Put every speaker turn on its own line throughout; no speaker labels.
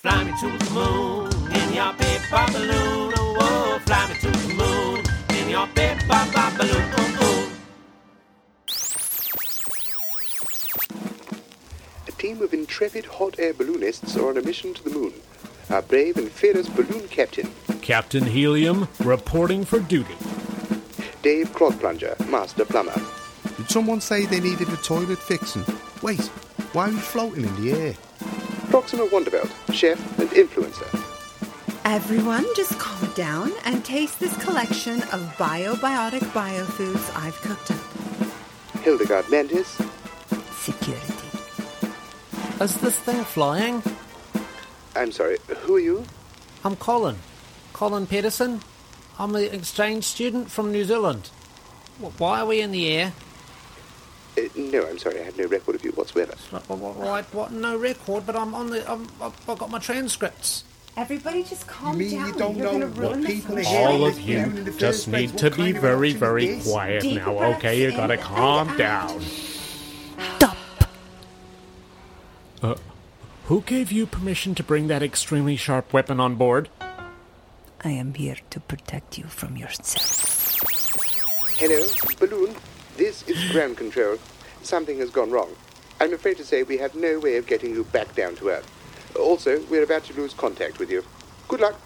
Fly me to the moon in your paper balloon. Oh, oh, fly me to the moon in your paper balloon. Oh, oh.
A team of intrepid hot air balloonists are on a mission to the moon. Our brave and fearless balloon captain,
Captain Helium, reporting for duty.
Dave Clodplunger, master plumber.
Did someone say they needed a toilet fixing? Wait, why are we floating in the air?
Proxima Wonderbelt, chef and influencer.
Everyone, just calm down and taste this collection of biobiotic biofoods I've cooked up.
Hildegard Mantis,
Security.
Is this thing flying?
I'm sorry, who are you?
I'm Colin. Colin Pedersen. I'm an exchange student from New Zealand. Why are we in the air?
Uh, no, I'm sorry, I have no record of you whatsoever.
Right, what? No record, but I'm on the. I'm, I've I've got my transcripts.
Everybody, just calm
You mean
down.
you don't
You're
know what people are?
All of you
yeah, in the
just need to be very, very
this?
quiet
Deep
now, okay? You gotta calm
and
down. Uh, who gave you permission to bring that extremely sharp weapon on board?
I am here to protect you from yourself.
Hello, balloon. This is ground control. Something has gone wrong. I'm afraid to say we have no way of getting you back down to Earth. Also, we're about to lose contact with you. Good luck.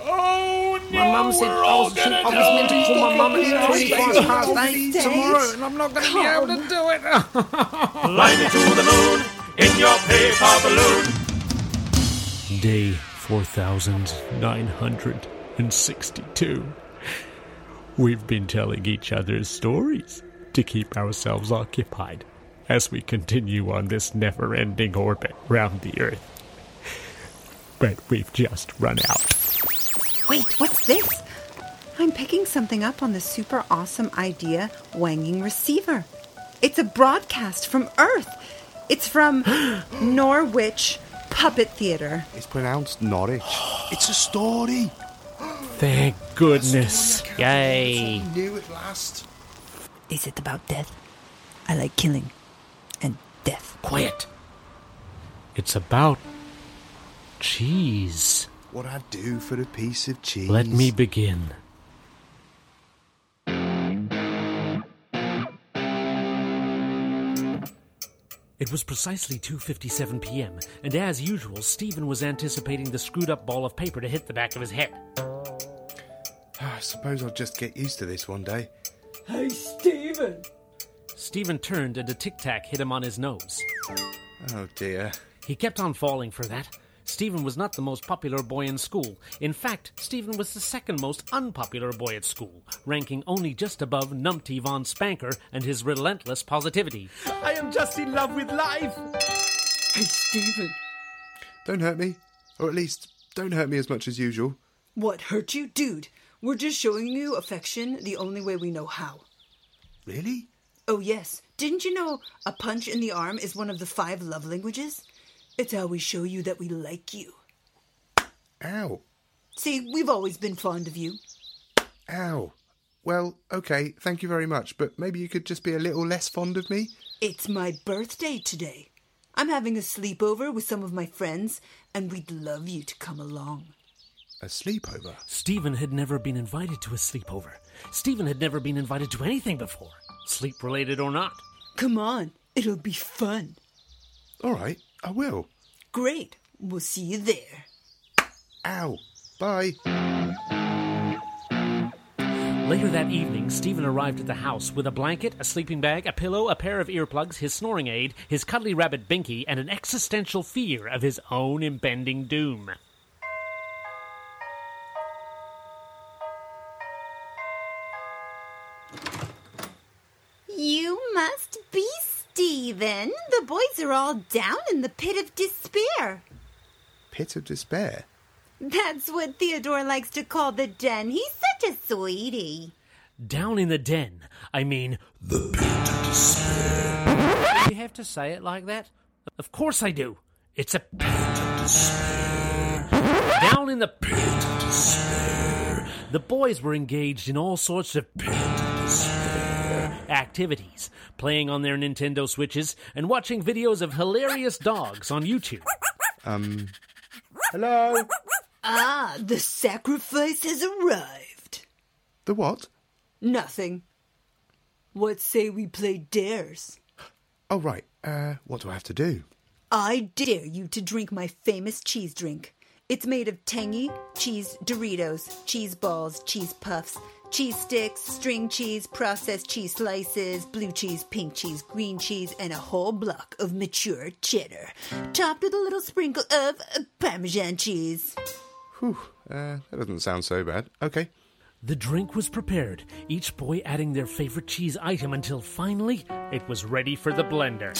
Oh no!
My mum said I was, she, I was meant to call my mum at 25 past 8 tomorrow, and I'm not gonna be able to do it.
Fly me to the moon in your paper balloon.
Day 4962. We've been telling each other's stories to keep ourselves occupied as we continue on this never ending orbit round the Earth. But we've just run out.
Wait, what's this? I'm picking something up on the super awesome idea wanging receiver. It's a broadcast from Earth. It's from Norwich Puppet Theater.
It's pronounced Norwich. it's a story.
Thank goodness. Yay.
New at last.
Is it about death? I like killing and death.
Quiet. It's about cheese.
What I'd do for a piece of cheese.
Let me begin. It was precisely 2:57 p.m., and as usual, Steven was anticipating the screwed-up ball of paper to hit the back of his head.
Ah, I suppose I'll just get used to this one day.
Hey, Steven!
Steven turned, and a tic-tac hit him on his nose.
Oh dear.
He kept on falling for that. Steven was not the most popular boy in school. In fact, Steven was the second most unpopular boy at school, ranking only just above Numpty von Spanker and his relentless positivity.
I am just in love with life! Hey, Steven!
Don't hurt me. Or at least, don't hurt me as much as usual.
What hurt you? Dude, we're just showing you affection the only way we know how.
Really?
Oh, yes. Didn't you know a punch in the arm is one of the five love languages? It's how we show you that we like you.
Ow.
See, we've always been fond of you.
Ow. Well, okay, thank you very much, but maybe you could just be a little less fond of me?
It's my birthday today. I'm having a sleepover with some of my friends, and we'd love you to come along.
A sleepover?
Steven had never been invited to a sleepover. Steven had never been invited to anything before, sleep related or not.
Come on, it'll be fun.
All right, I will.
Great. We'll see you there.
Ow. Bye.
Later that evening, Steven arrived at the house with a blanket, a sleeping bag, a pillow, a pair of earplugs, his snoring aid, his cuddly rabbit Binky, and an existential fear of his own impending doom.
Steven. The boys are all down in the pit of despair.
Pit of despair.
That's what Theodore likes to call the den. He's such a sweetie.
Down in the den. I mean, the pit of despair. Do you have to say it like that? Of course I do. It's a pit of despair. Down in the pit of despair. The boys were engaged in all sorts of pit of despair activities, playing on their Nintendo Switches and watching videos of hilarious dogs on YouTube.
Um, Hello?
Ah, the sacrifice has arrived.
The what?
Nothing. What say we play dares?
Oh, right. Uh, what do I have to do?
I dare you to drink my famous cheese drink. It's made of tangy cheese Doritos, cheese balls, cheese puffs, cheese sticks, string cheese, processed cheese slices, blue cheese, pink cheese, green cheese, and a whole block of mature cheddar, topped with a little sprinkle of uh, Parmesan cheese.
Whew. Uh, that doesn't sound so bad. Okay.
The drink was prepared, each boy adding their favorite cheese item until finally it was ready for the blender.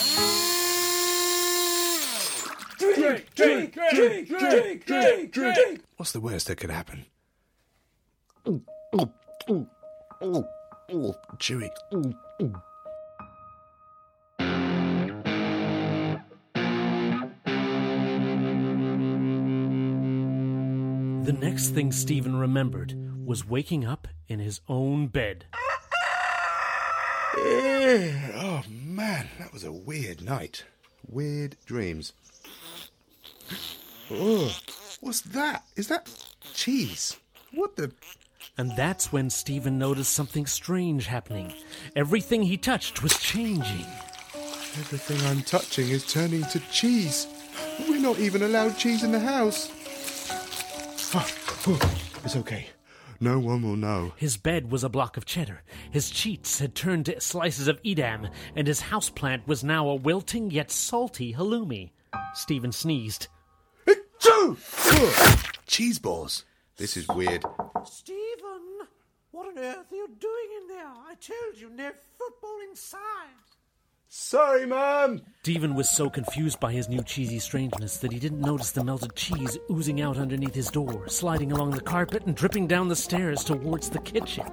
Drink, drink, drink, drink, drink, drink.
What's the worst that could happen? Chewy.
The next thing Steven remembered was waking up in his own bed.
Eh, oh, man, that was a weird night. Weird dreams. Oh, what's that? Is that cheese? What the?
And that's when Steven noticed something strange happening. Everything he touched was changing.
Everything I'm touching is turning to cheese. We're not even allowed cheese in the house. It's okay. No one will know.
His bed was a block of cheddar. His cheats had turned to slices of Edam, and his houseplant was now a wilting yet salty halloumi. Steven sneezed.
Cheese balls. This is weird.
Steven, what on earth are you doing in there? I told you no football inside.
Sorry, Mum.
Steven was so confused by his new cheesy strangeness that he didn't notice the melted cheese oozing out underneath his door, sliding along the carpet, and dripping down the stairs towards the kitchen.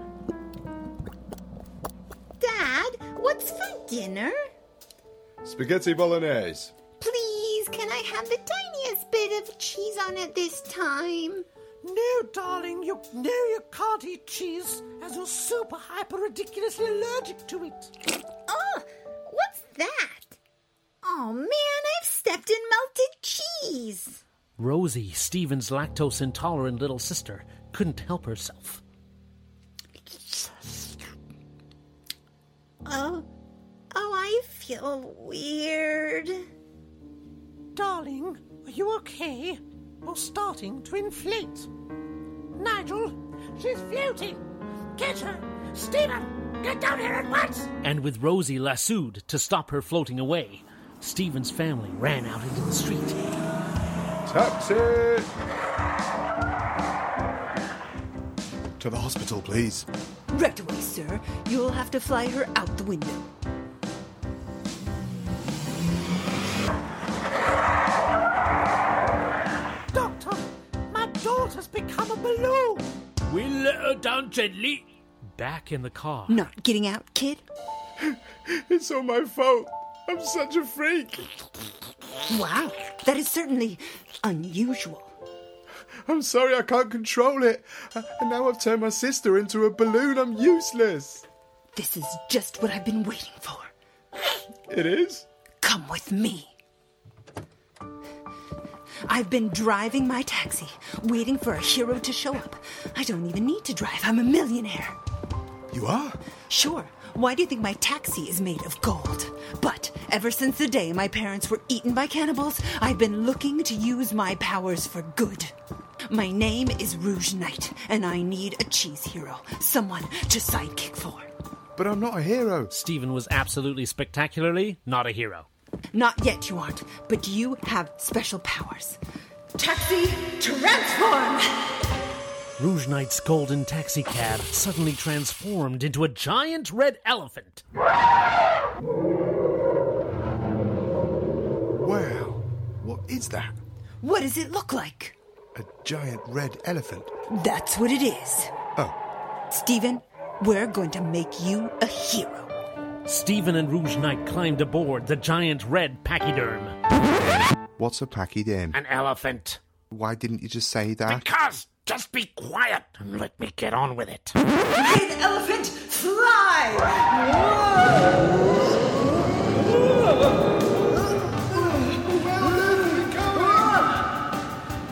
Dad, what's for dinner?
Spaghetti bolognese.
Please, can I have the tiniest bit of cheese on it this time?
No, darling, you know you can't eat cheese as you're super hyper ridiculously allergic to it.
Oh, what's that? Oh man, I've stepped in melted cheese.
Rosie, Steven's lactose intolerant little sister, couldn't help herself.
Oh, oh, I feel weird.
Darling, are you okay? You're starting to inflate. Nigel, she's floating. Get her. Steven, get down here at once.
And with Rosie lassoed to stop her floating away, Steven's family ran out into the street.
Taxi! To the hospital, please.
Right away, sir. You'll have to fly her out the window.
Her down gently. Back in the car.
Not getting out, kid?
It's all my fault. I'm such a freak.
Wow, that is certainly unusual.
I'm sorry I can't control it. Uh, And now I've turned my sister into a balloon. I'm useless.
This is just what I've been waiting for.
It is?
Come with me. I've been driving my taxi, waiting for a hero to show up. I don't even need to drive, I'm a millionaire.
You are?
Sure, why do you think my taxi is made of gold? But ever since the day my parents were eaten by cannibals, I've been looking to use my powers for good. My name is Rouge Knight, and I need a cheese hero, someone to sidekick for.
But I'm not a hero.
Steven was absolutely spectacularly not a hero.
Not yet, you aren't, but you have special powers. Taxi, transform!
Rouge Knight's golden taxicab suddenly transformed into a giant red elephant.
Wow. What is that?
What does it look like?
A giant red elephant.
That's what it is.
Oh,
Steven, we're going to make you a hero.
Steven and Rouge Knight climbed aboard the giant red pachyderm.
what's a pachyderm?
An elephant.
Why didn't you just say that?
Because just be quiet and let me get on with it.
Red elephant, fly!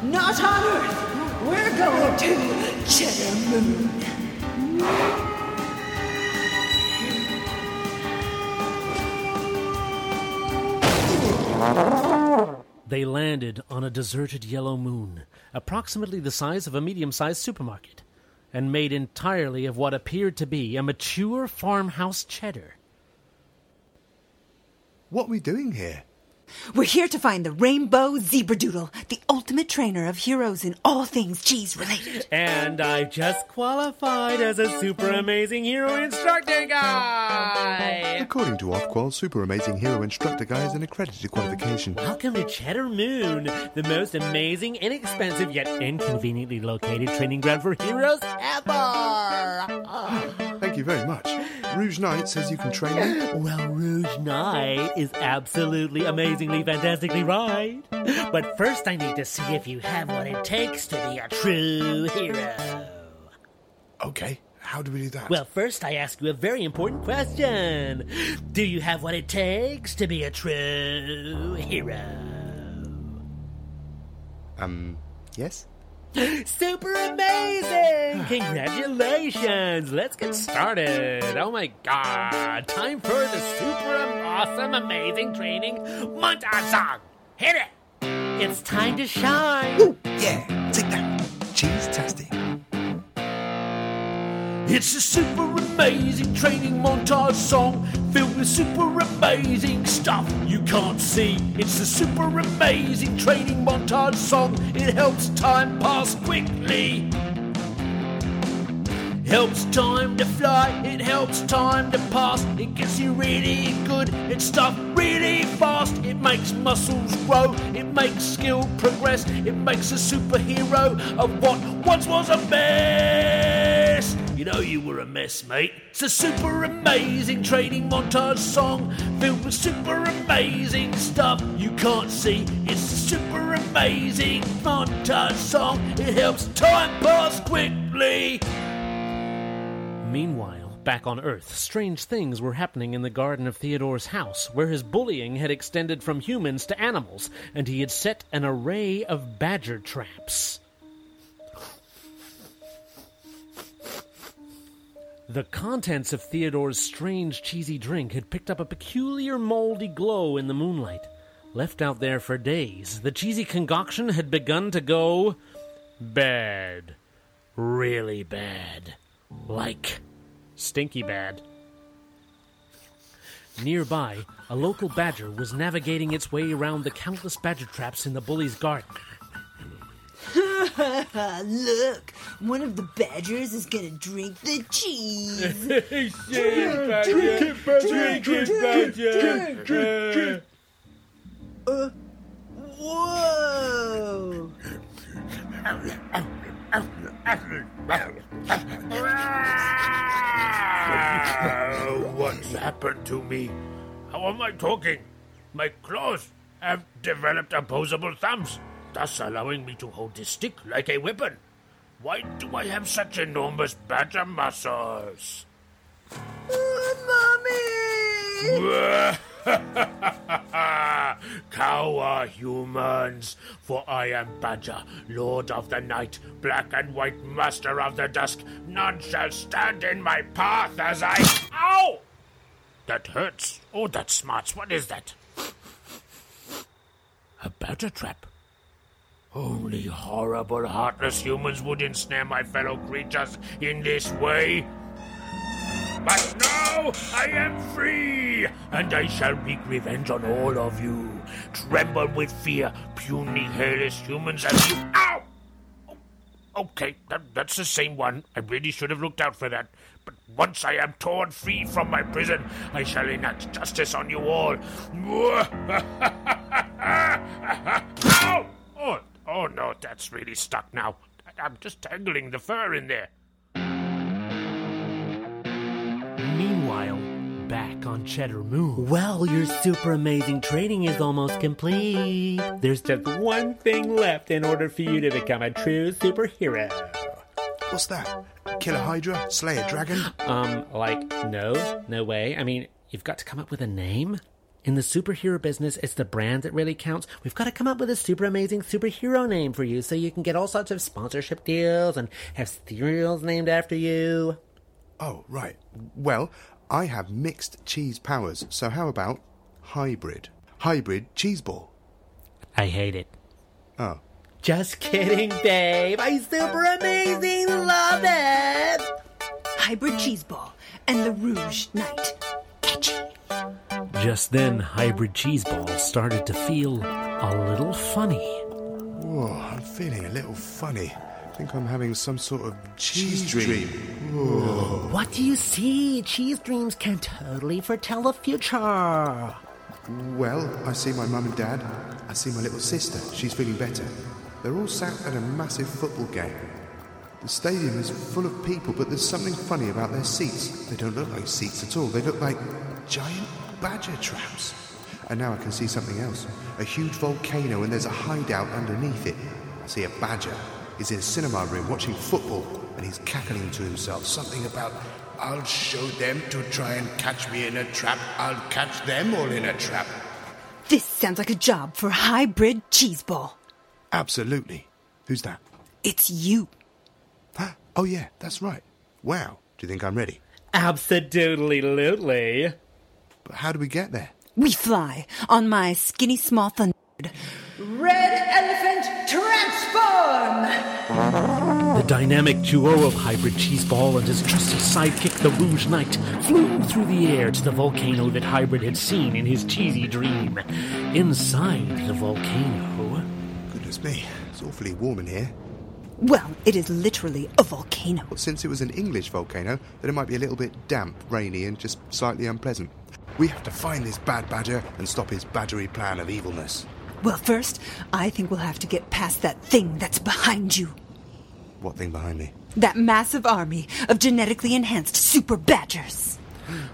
Not on Earth. We're going to Cheddar Moon.
They landed on a deserted yellow moon, approximately the size of a medium sized supermarket, and made entirely of what appeared to be a mature farmhouse cheddar.
What are we doing here?
We're here to find the Rainbow Zebradoodle, the ultimate trainer of heroes in all things cheese related.
And I've just qualified as a super amazing hero instructor guy!
According to Ofqual, Super Amazing Hero Instructor Guy is an accredited qualification.
Welcome to Cheddar Moon, the most amazing, inexpensive, yet inconveniently located training ground for heroes ever!
Thank you very much. Rouge Knight says you can train me.
Well, Rouge Knight is absolutely, amazingly, fantastically right. But first, I need to see if you have what it takes to be a true hero.
Okay, how do we do that?
Well, first, I ask you a very important question Do you have what it takes to be a true hero?
um, yes?
Super amazing! Congratulations! Let's get started. Oh my god. Time for the super awesome, amazing training montage song. Hit it! It's time to shine.
Yeah, take that. Cheese tastic.
It's a super amazing training montage song filled with super amazing stuff you can't see. It's a super amazing training montage song. It helps time pass quickly. Helps time to fly, it helps time to pass. It gets you really good at stuff really fast. It makes muscles grow, it makes skill progress. It makes a superhero of what once was a mess. You know you were a mess, mate. It's a super amazing training montage song filled with super amazing stuff you can't see. It's a super amazing montage song. It helps time pass quickly. Meanwhile, back on Earth, strange things were happening in the garden of Theodore's house, where his bullying had extended from humans to animals, and he had set an array of badger traps. The contents of Theodore's strange cheesy drink had picked up a peculiar moldy glow in the moonlight. Left out there for days, the cheesy concoction had begun to go bad. Really bad. Like stinky bad. Nearby, a local badger was navigating its way around the countless badger traps in the bully's garden.
Look, one of the badgers is gonna drink the cheese. Uh, whoa!
What's happened to me? How am I talking? My claws have developed opposable thumbs, thus allowing me to hold this stick like a weapon. Why do I have such enormous badger muscles?
Mommy!
Cower, humans, for I am Badger, Lord of the Night, Black and White Master of the Dusk. None shall stand in my path as I. Ow! That hurts. Oh, that smarts. What is that? A badger trap. Only horrible, heartless humans would ensnare my fellow creatures in this way. But now I am free, and I shall wreak revenge on all of you. Tremble with fear, puny, hairless humans as you. Ow! Oh, Okay, that, that's the same one. I really should have looked out for that. But once I am torn free from my prison, I shall enact justice on you all. Ow! Oh, oh no, that's really stuck now. I'm just tangling the fur in there.
Meanwhile, back on Cheddar Moon. Well, your super amazing training is almost complete. There's just one thing left in order for you to become a true superhero.
What's that? Kill a Hydra? Slay a dragon?
Um, like, no, no way. I mean, you've got to come up with a name. In the superhero business, it's the brand that really counts. We've got to come up with a super amazing superhero name for you so you can get all sorts of sponsorship deals and have cereals named after you.
Oh, right. Well, I have mixed cheese powers, so how about hybrid? Hybrid cheese ball.
I hate it.
Oh.
Just kidding, babe. I super amazing. Love it.
Hybrid cheese ball and the Rouge Knight. Catchy.
Just then, Hybrid cheese ball started to feel a little funny.
Whoa, I'm feeling a little funny. I think I'm having some sort of cheese, dream.
What do you see? Cheese dreams can totally foretell the future.
Well, I see my mum and dad. I see my little sister. She's feeling better. They're all sat at a massive football game. The stadium is full of people, but there's something funny about their seats. They don't look like seats at all. They look like giant badger traps. And now I can see something else. A huge volcano, and there's a hideout underneath it. I see a badger. He's in a cinema room watching football, and he's cackling to himself something about, I'll show them to try and catch me in a trap. I'll catch them all in a trap.
This sounds like a job for hybrid cheese ball.
Absolutely. Who's that?
It's you.
Oh, yeah, that's right. Wow. Do you think I'm ready?
Absolutely.
But how do we get there?
We fly on my skinny small thunder. Red elephant transform!
The dynamic duo of Hybrid Cheeseball and his trusty sidekick, the Rouge Knight, flew through the air to the volcano that Hybrid had seen in his cheesy dream. Inside the volcano,
Goodness me, it's awfully warm in here.
Well, it is literally a volcano.
But since it was an English volcano, then it might be a little bit damp, rainy, and just slightly unpleasant. We have to find this bad badger and stop his badgery plan of evilness.
Well, first, I think we'll have to get past that thing that's behind you.
What thing behind me?
That massive army of genetically enhanced super badgers.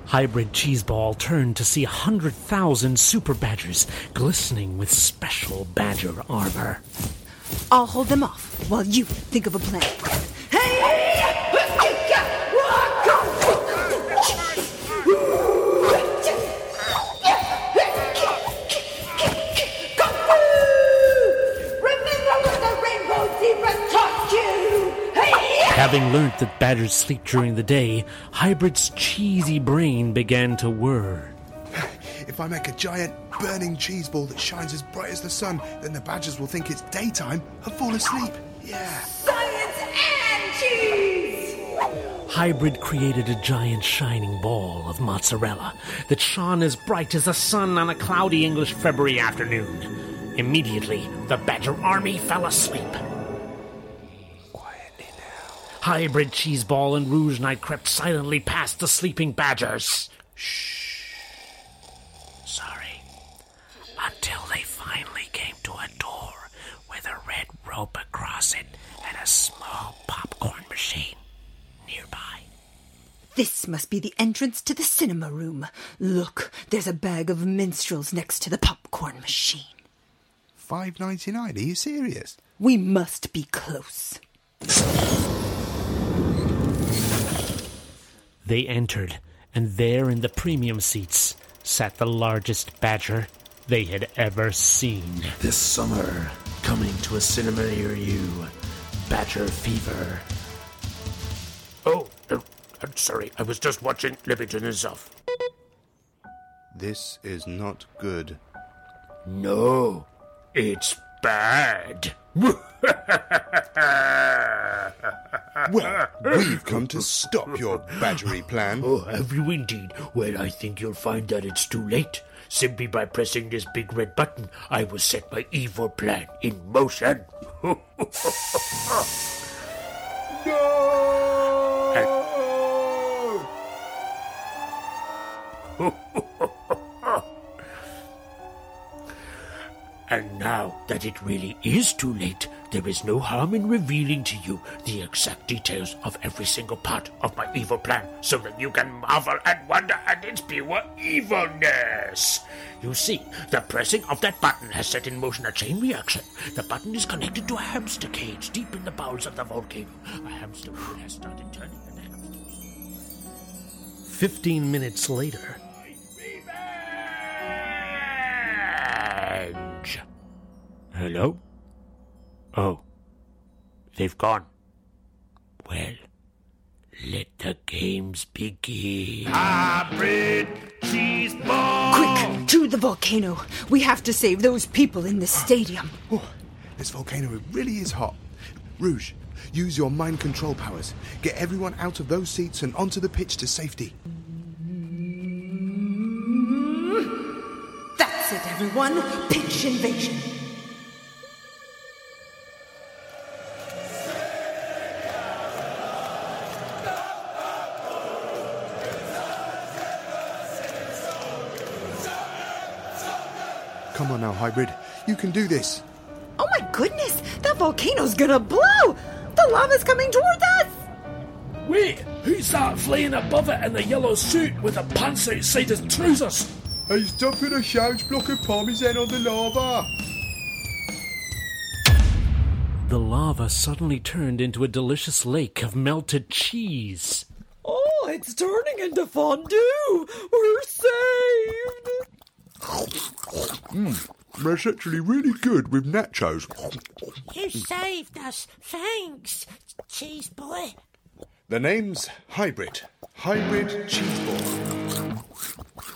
Hybrid Cheeseball turned to see a hundred thousand super badgers glistening with special badger armor.
I'll hold them off while you think of a plan.
Having learnt that badgers sleep during the day, Hybrid's cheesy brain began to whir.
If I make a giant burning cheese ball that shines as bright as the sun, then the badgers will think it's daytime and fall asleep. Yeah. Science and cheese!
Hybrid created a giant shining ball of mozzarella that shone as bright as the sun on a cloudy English February afternoon. Immediately, the badger army fell asleep.
Quietly now.
Hybrid Cheeseball and Rouge Knight crept silently past the sleeping badgers. Shh. Sorry. Until they finally came to a door with a red rope across it and a small popcorn machine nearby.
This must be the entrance to the cinema room. Look, there's a bag of minstrels next to the popcorn machine.
Five ninety nine. Are you serious?
We must be close.
They entered, and there in the premium seats sat the largest badger they had ever seen.
This summer, coming to a cinema near you, Badger Fever. Oh, uh, I'm sorry. I was just watching Livingston and stuff.
This is not good.
No, it's bad.
Well, we've come to stop your badgery plan.
Oh, have you indeed? Well, I think you'll find that it's too late. Simply by pressing this big red button, I will set my evil plan in motion. No. And now that it really is too late, there is no harm in revealing to you the exact details of every single part of my evil plan so that you can marvel and wonder at its pure evilness. You see, the pressing of that button has set in motion a chain reaction. The button is connected to a hamster cage deep in the bowels of the volcano. A hamster wheel has started turning the hamster.
Fifteen minutes later,
revenge. Hello? Oh, they've gone. Well, let the games begin.
Hybrid cheese ball.
Quick, to the volcano. We have to save those people in the stadium.
Oh, this volcano it really is hot. Rouge, use your mind control powers. Get everyone out of those seats and onto the pitch to safety.
That's it, everyone. Pitch invasion.
Hybrid. You can do this.
Oh my goodness, that volcano's gonna blow! The lava's coming towards us!
Wait, who's that flying above it in the yellow suit with the pants outside his trousers?
He's dumping a huge block of parmesan on the lava.
The lava suddenly turned into a delicious lake of melted cheese.
Oh, it's turning into fondue! We're saved! Hmm.
That's actually really good with nachos.
You saved us. Thanks, cheese boy.
The name's Hybrid. Hybrid cheese ball.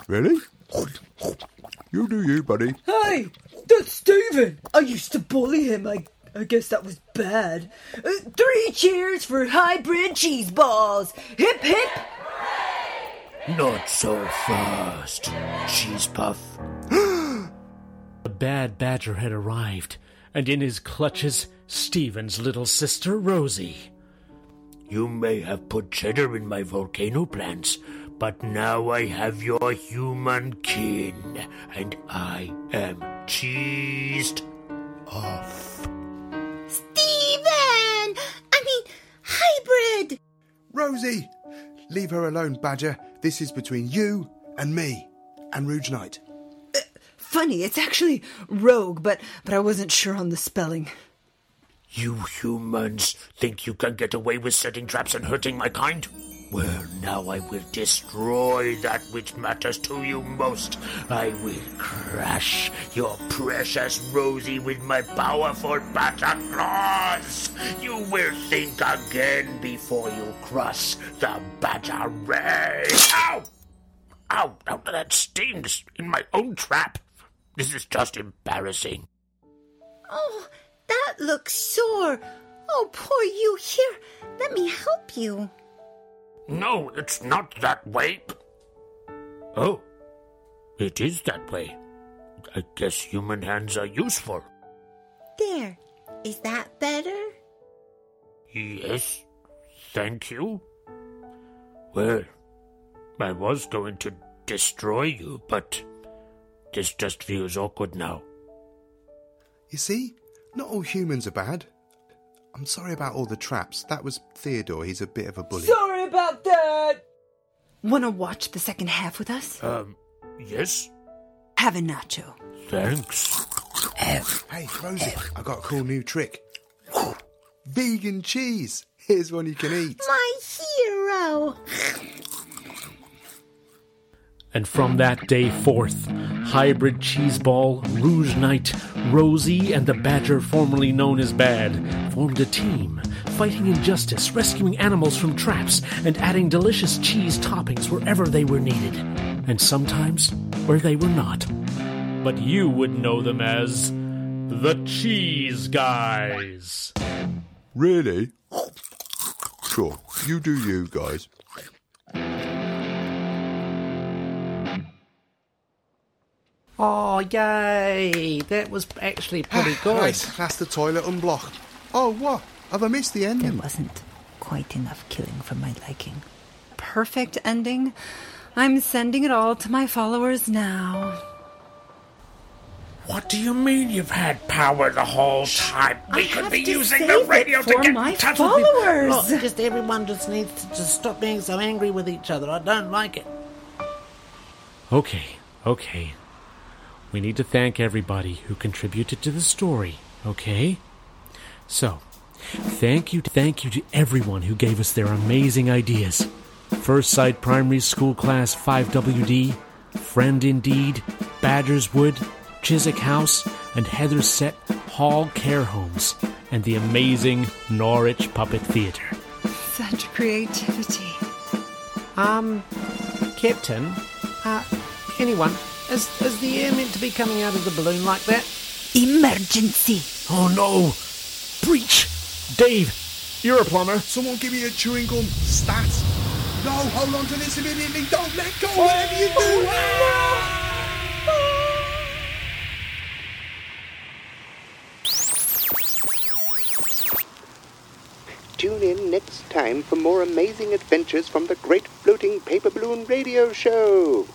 Really? You do you, buddy.
Hey, that's Steven! I used to bully him. I, I guess that was bad. Uh, three cheers for hybrid cheese balls! Hip hip!
Not so fast, cheese puff.
The bad badger had arrived, and in his clutches, Steven's little sister Rosie.
You may have put cheddar in my volcano plants, but now I have your human kin, and I am cheesed off.
Steven! I mean, hybrid!
Rosie! Leave her alone, Badger. This is between you and me and Rouge Knight.
Funny, it's actually rogue, but but I wasn't sure on the spelling.
You humans think you can get away with setting traps and hurting my kind? Well, now I will destroy that which matters to you most. I will crush your precious Rosie with my powerful badger claws. You will think again before you cross the badger ray. Ow! Ow! Ow! That stings in my own trap. This is just embarrassing.
Oh, that looks sore. Oh, poor you. Here, let me help you.
No, it's not that way. Oh, it is that way. I guess human hands are useful.
There. Is that better?
Yes, thank you. Well, I was going to destroy you, but this just feels awkward now.
You see? Not all humans are bad. I'm sorry about all the traps. That was Theodore. He's a bit of a bully.
Sorry about that! Wanna watch the second half with us?
Um, yes,
Have a nacho.
thanks.
Hey, Rosie, I got a cool new trick. Vegan cheese. Here's one you can eat.
My hero!
And from that day forth, Hybrid Cheeseball, Rouge Knight, Rosie, and the Badger formerly known as Bad formed a team, fighting injustice, rescuing animals from traps, and adding delicious cheese toppings wherever they were needed, and sometimes where they were not. But you would know them as the Cheese Guys.
Really? Sure, you do you, guys.
Oh, yay! That was actually pretty ah, good.
Right, that's the toilet unblock. Oh, what? Have I missed the
There
ending?
wasn't quite enough killing for my liking.
Perfect ending. I'm sending it all to my followers now.
What do you mean you've had power the whole time? We
I
could be using
save
the
it
radio to
for
get
my
in touch with
followers.
Look, just everyone just needs to just stop being so angry with each other. I don't like it.
Okay, okay. We need to thank everybody who contributed to the story, okay? So, thank you, thank you to everyone who gave us their amazing ideas. Firside Primary School Class 5WD, Friend Indeed, Badgerswood, Chiswick House, and Heathersett Hall Care Homes, and the amazing Norwich Puppet Theatre.
Such creativity.
Um, Captain, uh, anyone, is, is the air meant to be coming out of the balloon like that?
Emergency.
Oh no! Breach! Dave, you're a plumber.
Someone give me a chewing gum. Stat. No, hold on to this immediately. Don't let go. Whatever you do.
Tune in next time for more amazing adventures from the Great Floating Paper Balloon Radio Show.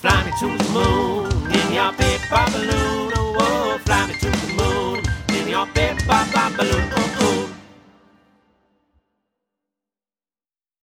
Fly me to the moon in your paper balloon. Oh, oh, fly me to the moon in your paper balloon. Oh, oh.